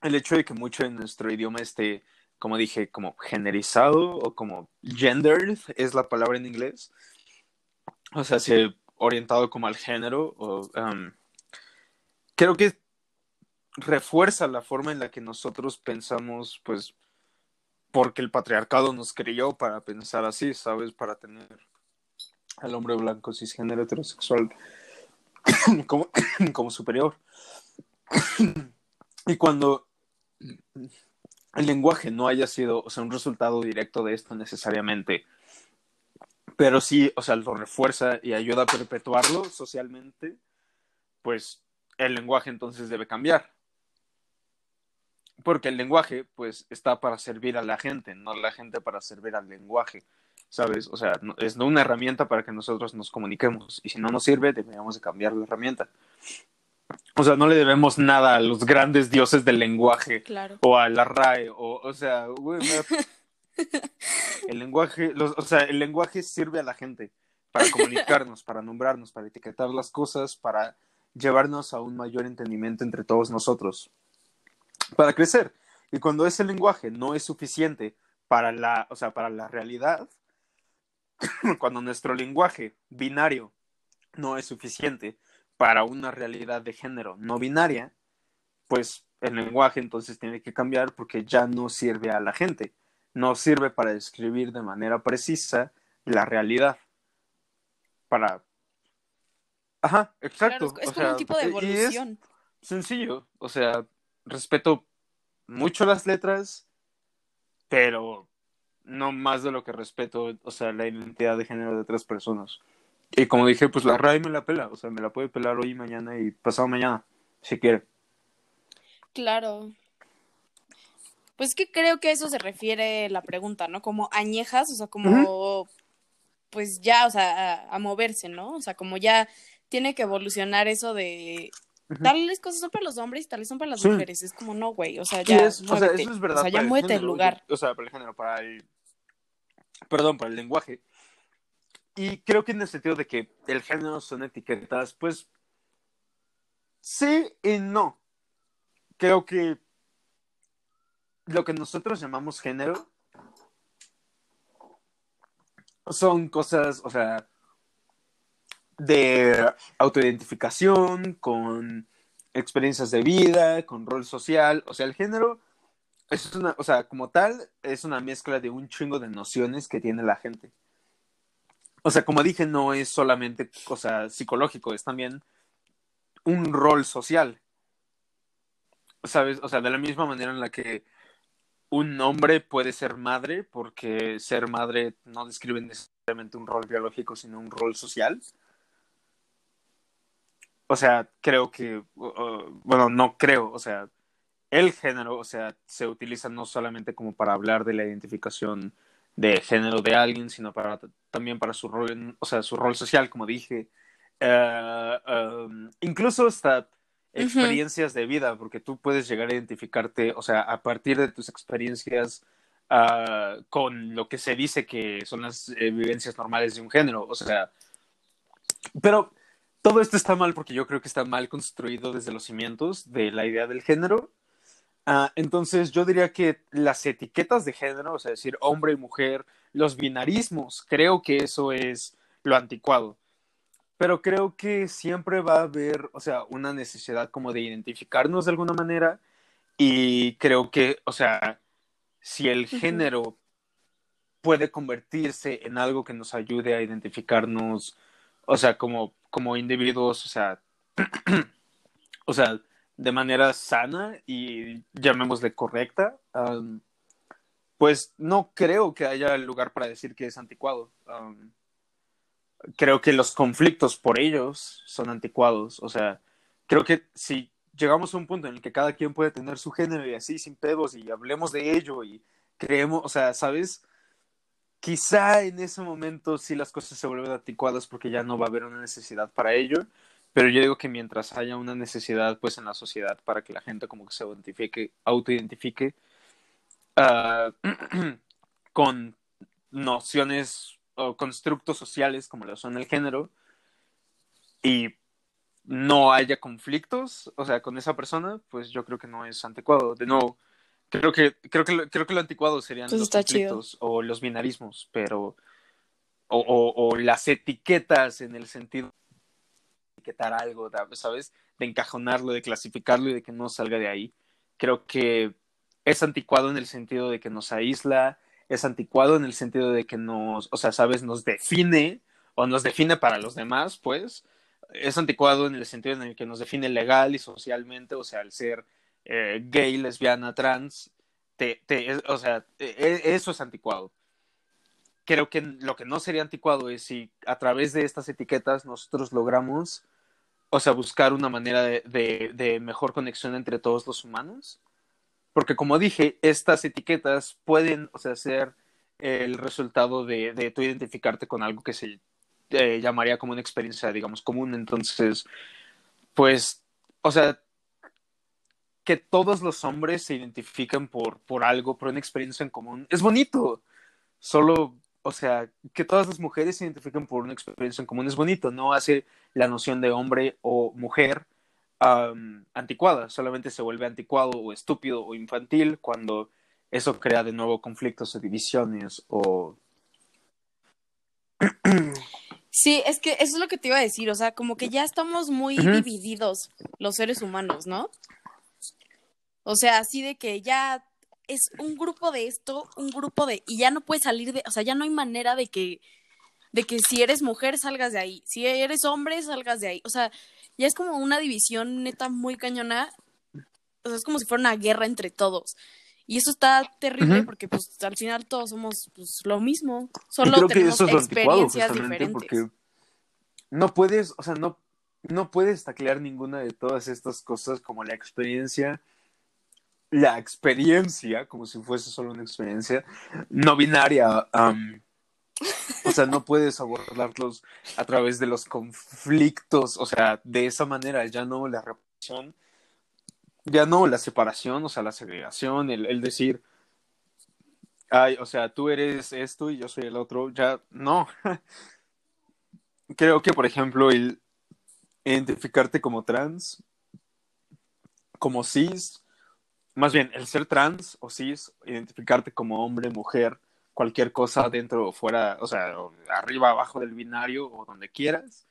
el hecho de que mucho en nuestro idioma esté, como dije, como generizado o como gendered es la palabra en inglés, o sea, se orientado como al género, o, um, creo que refuerza la forma en la que nosotros pensamos, pues, porque el patriarcado nos crió para pensar así, ¿sabes? Para tener al hombre blanco cisgénero heterosexual (coughs) como, (coughs) como superior. (coughs) y cuando el lenguaje no haya sido, o sea, un resultado directo de esto necesariamente, pero sí, o sea, lo refuerza y ayuda a perpetuarlo socialmente, pues el lenguaje entonces debe cambiar. Porque el lenguaje, pues, está para servir a la gente, no la gente para servir al lenguaje, ¿sabes? O sea, no- es una herramienta para que nosotros nos comuniquemos. Y si no nos sirve, deberíamos de cambiar la herramienta. O sea, no le debemos nada a los grandes dioses del lenguaje Claro. o a la RAE, o, o sea, güey, (laughs) el lenguaje, los- o sea, el lenguaje sirve a la gente para comunicarnos, para nombrarnos, para etiquetar las cosas, para llevarnos a un mayor entendimiento entre todos nosotros, para crecer. Y cuando ese lenguaje no es suficiente para la, o sea, para la realidad, (coughs) cuando nuestro lenguaje binario no es suficiente para una realidad de género no binaria, pues el lenguaje entonces tiene que cambiar porque ya no sirve a la gente, no sirve para describir de manera precisa la realidad. Para... Ajá, exacto. Claro, es, como sea, un tipo de evolución. sencillo, o sea, respeto mucho las letras, pero no más de lo que respeto, o sea, la identidad de género de otras personas. Y como dije, pues la RAI me la pela, o sea, me la puede pelar hoy, mañana y pasado mañana, si quiere. Claro. Pues que creo que a eso se refiere la pregunta, ¿no? Como añejas, o sea, como, pues ya, o sea, a, moverse, ¿no? O sea, como ya tiene que evolucionar eso de tales cosas son para los hombres y tales son para las mujeres. Es como, no, güey, o sea, ya. o sea, eso es verdad. O sea, ya muévete el lugar. O sea, para el género, para el. Perdón, para el lenguaje. Y creo que en el sentido de que el género son etiquetas, pues sí y no. Creo que lo que nosotros llamamos género son cosas, o sea, de autoidentificación, con experiencias de vida, con rol social. O sea, el género es una, o sea, como tal, es una mezcla de un chingo de nociones que tiene la gente o sea, como dije, no es solamente cosa psicológico, es también un rol social. ¿Sabes? O sea, de la misma manera en la que un hombre puede ser madre, porque ser madre no describe necesariamente un rol biológico, sino un rol social. O sea, creo que, bueno, no creo, o sea, el género, o sea, se utiliza no solamente como para hablar de la identificación de género de alguien, sino para también para su rol, o sea, su rol social, como dije. Eh, um, incluso hasta experiencias de vida, porque tú puedes llegar a identificarte, o sea, a partir de tus experiencias ah, con lo que se dice que son las eh, vivencias normales de un género, o sea, pero todo esto está mal porque yo creo que está mal construido desde los cimientos de la idea del género Ah, entonces yo diría que las etiquetas de género, o sea, decir hombre y mujer, los binarismos, creo que eso es lo anticuado. Pero creo que siempre va a haber, o sea, una necesidad como de identificarnos de alguna manera y creo que, o sea, si el género puede convertirse en algo que nos ayude a identificarnos, o sea, como, como individuos, o sea, (clears throat) o sea, de manera sana y llamémosle correcta, pues no creo que haya lugar para decir que es anticuado. creo que los conflictos por ellos son anticuados. O sea, creo que si llegamos a un punto en el que cada quien puede tener su género y así sin pedos y hablemos de ello y creemos, o sea, ¿sabes? Quizá en ese momento sí las cosas se vuelven anticuadas porque ya no va a haber una necesidad para ello, pero yo digo que mientras haya una necesidad pues en la sociedad para que la gente como que se identifique, autoidentifique uh, (clears throat) con nociones o constructos sociales como lo son el género y no haya conflictos, o sea, con esa persona, pues yo creo que no es anticuado. De nuevo, creo que creo que creo que lo anticuado serían pues los conflictos o los binarismos, pero o, o las etiquetas en el sentido etiquetar algo, ¿sabes? De encajonarlo, de clasificarlo y de que no salga de ahí. Creo que es anticuado en el sentido de que nos aísla, es anticuado en el sentido de que nos, o sea, ¿sabes? Nos define o nos define para los demás, pues. Es anticuado en el sentido en el que nos define legal y socialmente, o sea, al ser eh, gay, lesbiana, trans, o sea, e, e, eso es anticuado creo que lo que no sería anticuado es si a través de estas etiquetas nosotros logramos, o sea, buscar una manera de, mejor conexión entre todos los humanos. Porque como dije, estas etiquetas pueden, o sea, ser el resultado de, de tu identificarte con algo que se eh, llamaría como una experiencia, digamos, común. Entonces, pues, o sea, que todos los hombres se identifican por, por algo, por una experiencia en común, es bonito. Solo o sea, que todas las mujeres se identifiquen por una experiencia en común es bonito, no hace la noción de hombre o mujer anticuada, solamente se vuelve anticuado o estúpido o infantil cuando eso crea de nuevo conflictos o divisiones o... Sí, es que eso es lo que te iba a decir, o sea, como que ya estamos muy divididos los seres humanos, ¿no? O sea, así de que ya es un grupo de esto, un grupo de, y ya no puedes salir de, o sea, ya no hay manera de que, de que si eres mujer salgas de ahí, si eres hombre salgas de ahí, o sea, ya es como una división neta muy cañona, o sea, es como si fuera una guerra entre todos. Y eso está terrible porque pues al final todos somos pues, lo mismo, solo tenemos experiencias diferentes. Porque no puedes, o sea, no, no puedes taclear ninguna de todas estas cosas como la experiencia, la experiencia, como si fuese solo una experiencia, no binaria. o sea, no puedes abordarlos a través de los conflictos, o sea, de esa manera, ya no la represión ya no la separación, o sea, la segregación, el, el decir, ay, o sea, tú eres esto y yo soy el otro, ya no. (laughs) Creo que, por ejemplo, el identificarte como trans, como cis, más bien el ser trans o cis, identificarte como hombre, mujer, cualquier cosa dentro o fuera, o sea, arriba, abajo del binario o donde quieras,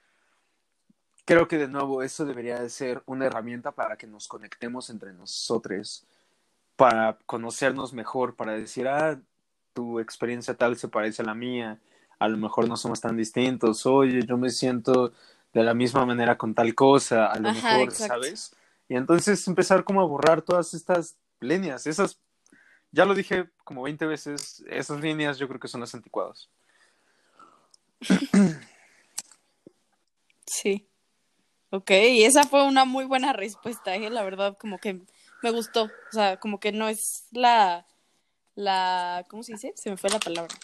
creo que de nuevo eso debería de ser una herramienta para que nos conectemos entre nosotros, para conocernos mejor, para decir, ah, tu experiencia tal se parece a la mía, a lo mejor no somos tan distintos, oye, yo me siento de la misma manera con tal cosa, a lo mejor, ¿sabes? Y entonces empezar como a borrar todas estas líneas, esas, ya lo dije como 20 veces, esas líneas yo creo que son las anticuadas. (clears throat) Sí. Ok, esa fue una muy buena respuesta, ¿eh? la verdad, como que me gustó. O sea, como que no es la, la, ¿cómo se dice? Se me fue la palabra.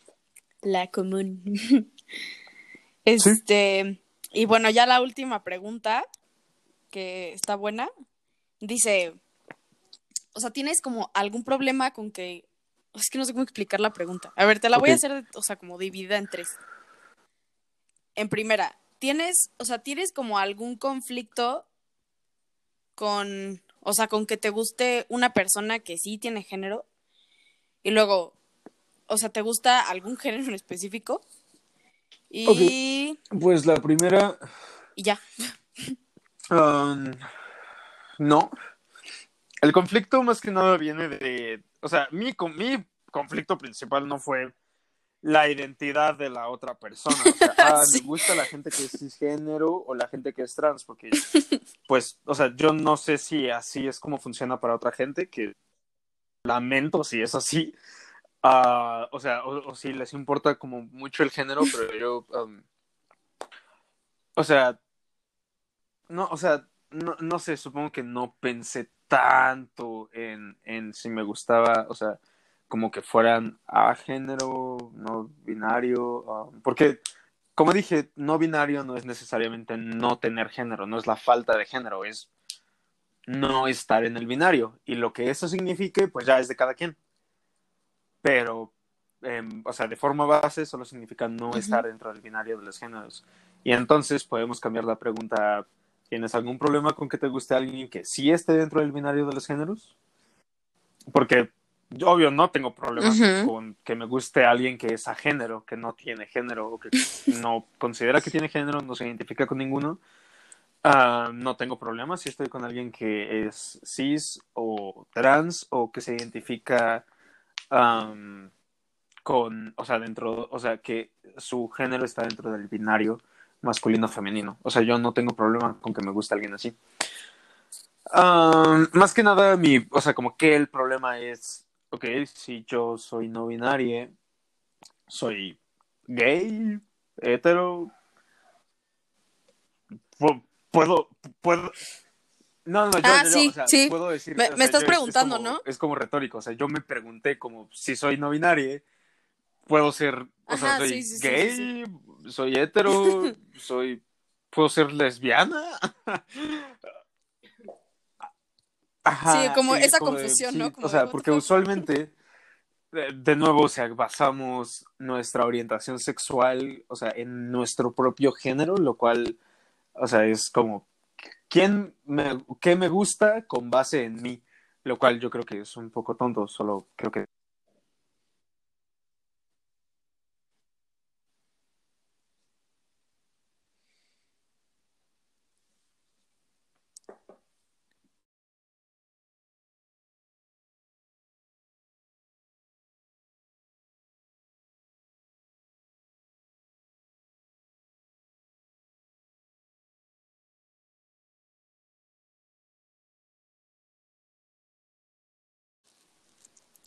La común. (laughs) este, y bueno, ya la última pregunta, que está buena, dice, o sea, ¿tienes como algún problema con que, es que no sé cómo explicar la pregunta. A ver, te la voy a hacer, o sea, como dividida en tres. En primera, tienes, o sea, tienes como algún conflicto con, o sea, con que te guste una persona que sí tiene género y luego, o sea, ¿te gusta algún (laughs) género en específico? Y... Pues la primera... Y ya. (laughs) Um, no. El conflicto más que nada viene de... O sea, mi, mi conflicto principal no fue la identidad de la otra persona. O sea, (laughs) ah, me gusta la gente que es cisgénero o la gente que es trans, porque, (laughs) pues, o sea, yo no sé si así es como funciona para otra gente, que lamento si es así. Uh, o sea, o, si les importa como mucho el género, pero yo, um, o sea, no, o sea, no, no sé, supongo que no pensé tanto en, en si me gustaba, o sea, como que fueran a género, no binario, um, porque como dije, no binario no es necesariamente no tener género, no es la falta de género, es no estar en el binario. Y lo que eso signifique, pues ya es de cada quien. Pero, em, o sea, de forma base solo significa no estar dentro del binario de los géneros. Y entonces podemos cambiar la pregunta, ¿tienes algún problema con que te guste alguien que sí esté dentro del binario de los géneros? Porque obvio, no tengo problemas con que me guste alguien que es a género, que no tiene género, o que (laughs) no considera que tiene género, no se identifica con ninguno. Ah, no tengo problemas si estoy con alguien que es cis o trans o que se identifica con, o sea, dentro, o sea, que su género está dentro del binario masculino-femenino. O sea, yo no tengo problema con que me guste alguien así. más que nada, mi, o sea, como que el problema es ok, si yo soy no binaria, soy gay, hetero, puedo, puedo, no, no, yo, ah, sí, sí. puedo decir. Me, estás preguntando, ¿no? Es como retórico, o sea, yo me pregunté como si soy no binaria, puedo ser, o sea, soy gay, soy hetero, soy, puedo ser lesbiana. (laughs) sí, como esa confusión, ¿no? o sea, porque usualmente, de, nuevo, o sea, basamos nuestra orientación sexual, o sea, en nuestro propio género, lo cual, o sea, es como, ¿quién me, qué me gusta con base en mí? Lo cual yo creo que es un poco tonto, solo creo que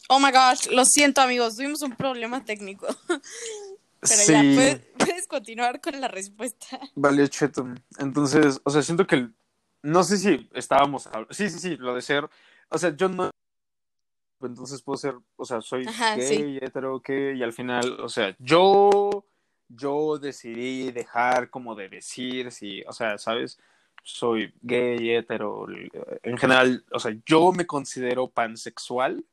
Oh my gosh, lo siento amigos, tuvimos un problema técnico. (laughs) Pero ya, puedes, puedes, continuar con la respuesta. (laughs) Vale, cheto. Entonces, o sea, siento que no sé si estábamos sí, sí, sí, lo de ser, o sea, yo no entonces puedo ser, o sea, soy gay, hetero, que y al final, o sea, yo yo decidí dejar como de decir si, o sea, ¿sabes? Soy gay, hetero, en general, o sea, yo me considero pansexual.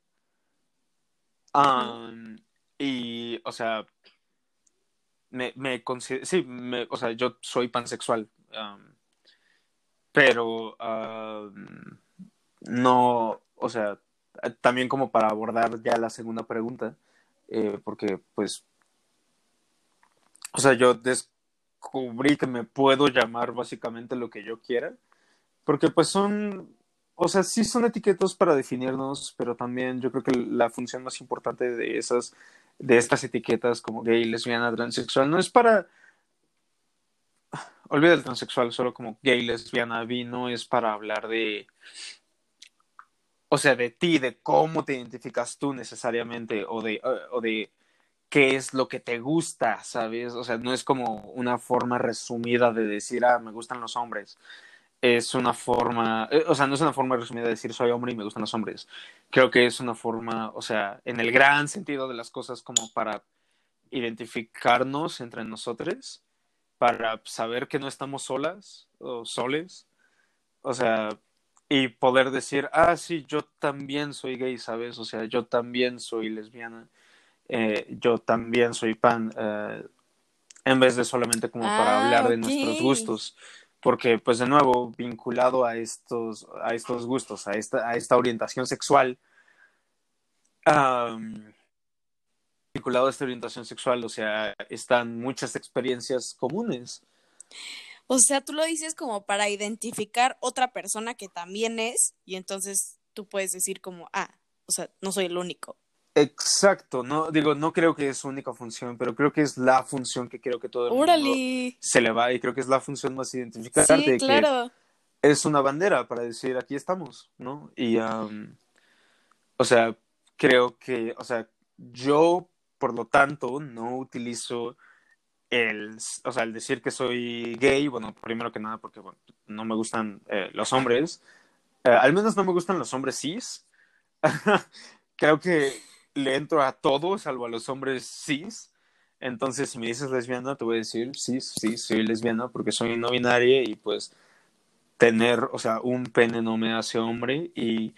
Y, o sea, me, me considero, sí, o sea, yo soy pansexual. pero no, o sea, también como para abordar ya la segunda pregunta, eh, porque pues, o sea, yo descubrí que me puedo llamar básicamente lo que yo quiera, porque pues son, o sea, sí son etiquetas para definirnos, pero también yo creo que la función más importante de esas de estas etiquetas como gay, lesbiana, transexual, no es para... Olvida el transexual, solo como gay, lesbiana, bi, no es para hablar de... O sea, de ti, de cómo te identificas tú necesariamente, o de, o de qué es lo que te gusta, ¿sabes? O sea, no es como una forma resumida de decir, ah, me gustan los hombres es una forma, eh, o sea, no es una forma resumida de decir soy hombre y me gustan los hombres. Creo que es una forma, o sea, en el gran sentido de las cosas como para identificarnos entre nosotros, para saber que no estamos solas o soles, o sea, y poder decir, ah, sí, yo también soy gay, ¿sabes? O sea, yo también soy lesbiana, eh, yo también soy pan, eh, en vez de solamente como para ah, hablar de nuestros gustos porque pues de nuevo vinculado a estos a estos gustos a esta a esta orientación sexual vinculado a esta orientación sexual o sea están muchas experiencias comunes. O sea tú lo dices como para identificar otra persona que también es y entonces tú puedes decir como ah o sea no soy el único Exacto, no digo, no creo que es su única función, pero creo que es la función que creo que todo el mundo se le va y creo que es la función más identificada. Sí, claro. es una bandera para decir aquí estamos, ¿no? Y, o sea, creo que, o sea, yo, por lo tanto, no utilizo el, o sea, el decir que soy gay, bueno, primero que nada porque bueno, no me gustan eh, los hombres, eh, al menos no me gustan los hombres cis. (laughs) creo que le entro a todo, salvo a los hombres cis. Entonces, si me dices lesbiana, te voy a decir, sí, sí, soy lesbiana porque soy no binaria y pues tener, o sea, un pene no me hace hombre y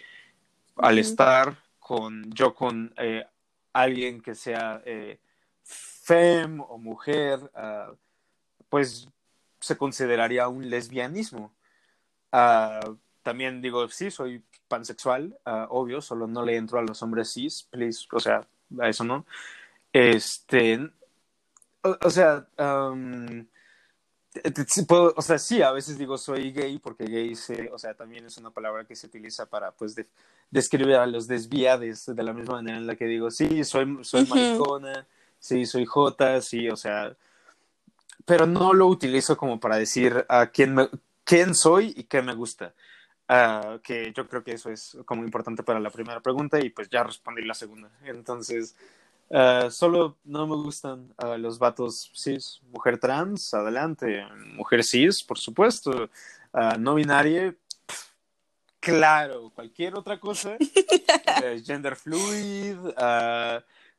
al estar con, yo con eh, alguien que sea eh, fem o mujer, uh, pues se consideraría un lesbianismo. Uh, también digo, sí, soy pansexual, uh, obvio, solo no le entro a los hombres cis, please, o sea, a eso no. Este, o, sea, um, puedo, o sea, sí, a veces digo soy gay porque gay, se, o sea, también es una palabra que se utiliza para, pues, describir a los desviades de la misma manera en la que digo, sí, soy, soy maricona, sí, soy jota, sí, o sea, pero no lo utilizo como para decir a quién, me, quién soy y qué me gusta. Uh, que yo creo que eso es como importante para la primera pregunta y pues ya respondí la segunda. Entonces, uh, solo no me gustan uh, los vatos cis, mujer trans, adelante, mujer cis, por supuesto, no binaria, claro, cualquier otra cosa, (laughs) eh, gender fluid,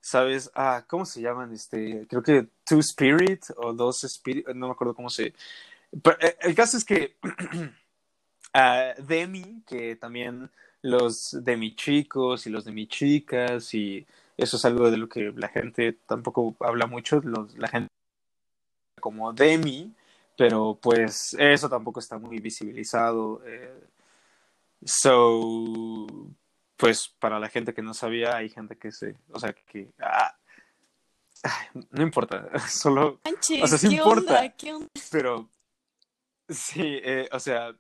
¿sabes? Ah, ¿cómo se llaman? Este, creo que Two Spirit o Dos Spirit, no me acuerdo cómo se... Pero, eh, el caso es que... (clears throat) Demi, que también los de mi chicos y los de mi chicas, y eso es algo de lo que la gente tampoco habla mucho, los, la gente como Demi, pero pues eso tampoco está muy visibilizado. Eh, so, pues para la gente que no sabía, hay gente que se, o sea, que... Ah, no importa, (laughs) solo... o sea, sí importa, pero... Sí, eh, o sea,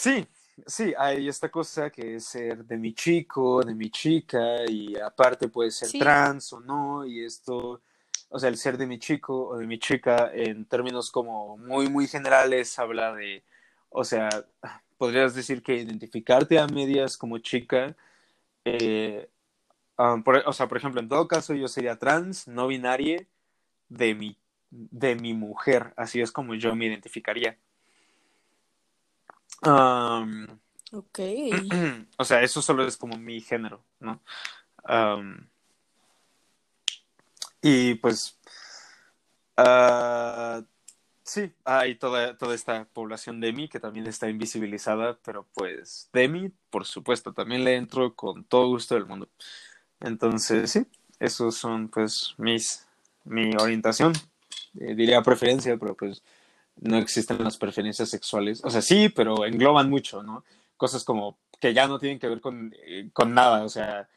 Sí, sí, hay esta cosa que es ser de mi chico, de mi chica, y aparte puede ser trans o no, y esto, o sea, el ser de mi chico o de mi chica en términos como muy, muy generales habla de, o sea, podrías decir que identificarte a medias como chica, eh, Um, por, o sea, por ejemplo, en todo caso yo sería trans, no binaria, de mi, de mi mujer. Así es como yo me identificaría. Um, ok. (clears throat) o sea, eso solo es como mi género, ¿no? Um, y pues... Uh, sí, hay toda, toda esta población de mí que también está invisibilizada, pero pues de mí, por supuesto, también le entro con todo gusto del mundo. Entonces, sí, esos son pues mis, mi orientación, eh, diría preferencia, pero pues no existen las preferencias sexuales. O sea, sí, pero engloban mucho, ¿no? Cosas como que ya no tienen que ver con, eh, con nada, o sea,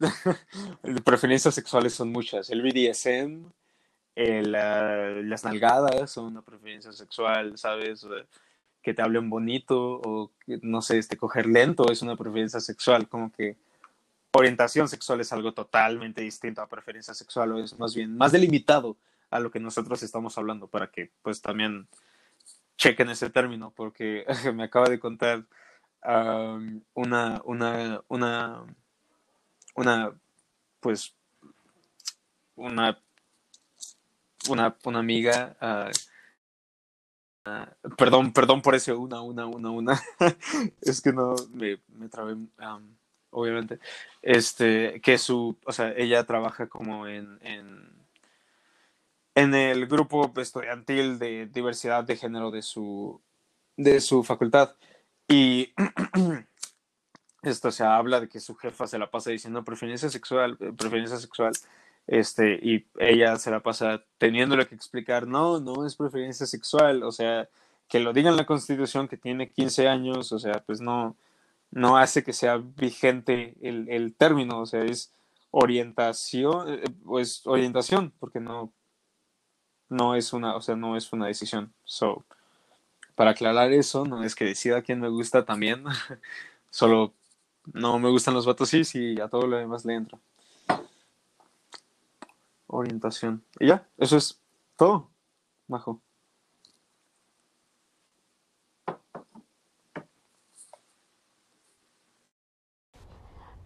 (laughs) preferencias sexuales son muchas. El BDSM, el, las nalgadas son una preferencia sexual, ¿sabes? Que te hablen bonito o, no sé, este, coger lento es una preferencia sexual, como que orientación sexual es algo totalmente distinto a preferencia sexual o es más bien más delimitado a lo que nosotros estamos hablando para que pues también chequen ese término porque (laughs) me acaba de contar una, una, una, una, pues, una, una, una amiga, uh, perdón, perdón por ese una, una, una, una, (laughs) es que no, me, me trabé, um, obviamente, este, que su, o sea, ella trabaja como en, en, en el grupo estudiantil de diversidad de género de su, de su facultad. Y (clears throat) esto se habla de que su jefa se la pasa diciendo preferencia sexual, eh, preferencia sexual, este, y ella se la pasa teniéndole que explicar, no, no es preferencia sexual, o sea, que lo diga en la constitución que tiene 15 años, o sea, pues no, no hace que sea vigente el, el término, o sea, es orientación, eh, pues orientación, porque no, no es una, o sea, no es una decisión. So, para aclarar eso, no es que decida quién me gusta también, (laughs) solo no me gustan los vatos y a todo lo demás le entro. Orientación. Y ya, eso es todo, Majo.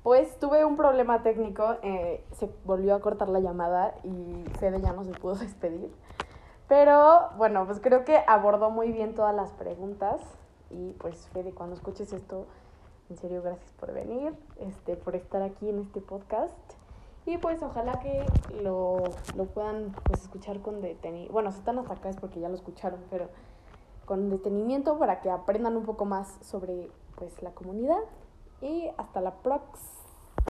Pues tuve un problema técnico, eh, se volvió a cortar la llamada y Fede ya no se pudo (laughs) despedir. Pero bueno, pues creo que abordó muy bien todas las preguntas y pues Fede, cuando escuches esto, en serio gracias por venir, este, por estar aquí en este podcast y pues ojalá que lo, lo puedan pues escuchar con detenimiento. Bueno, si están hasta acá es porque ya lo escucharon, pero con detenimiento para que aprendan un poco más sobre pues la comunidad y hasta la próxima.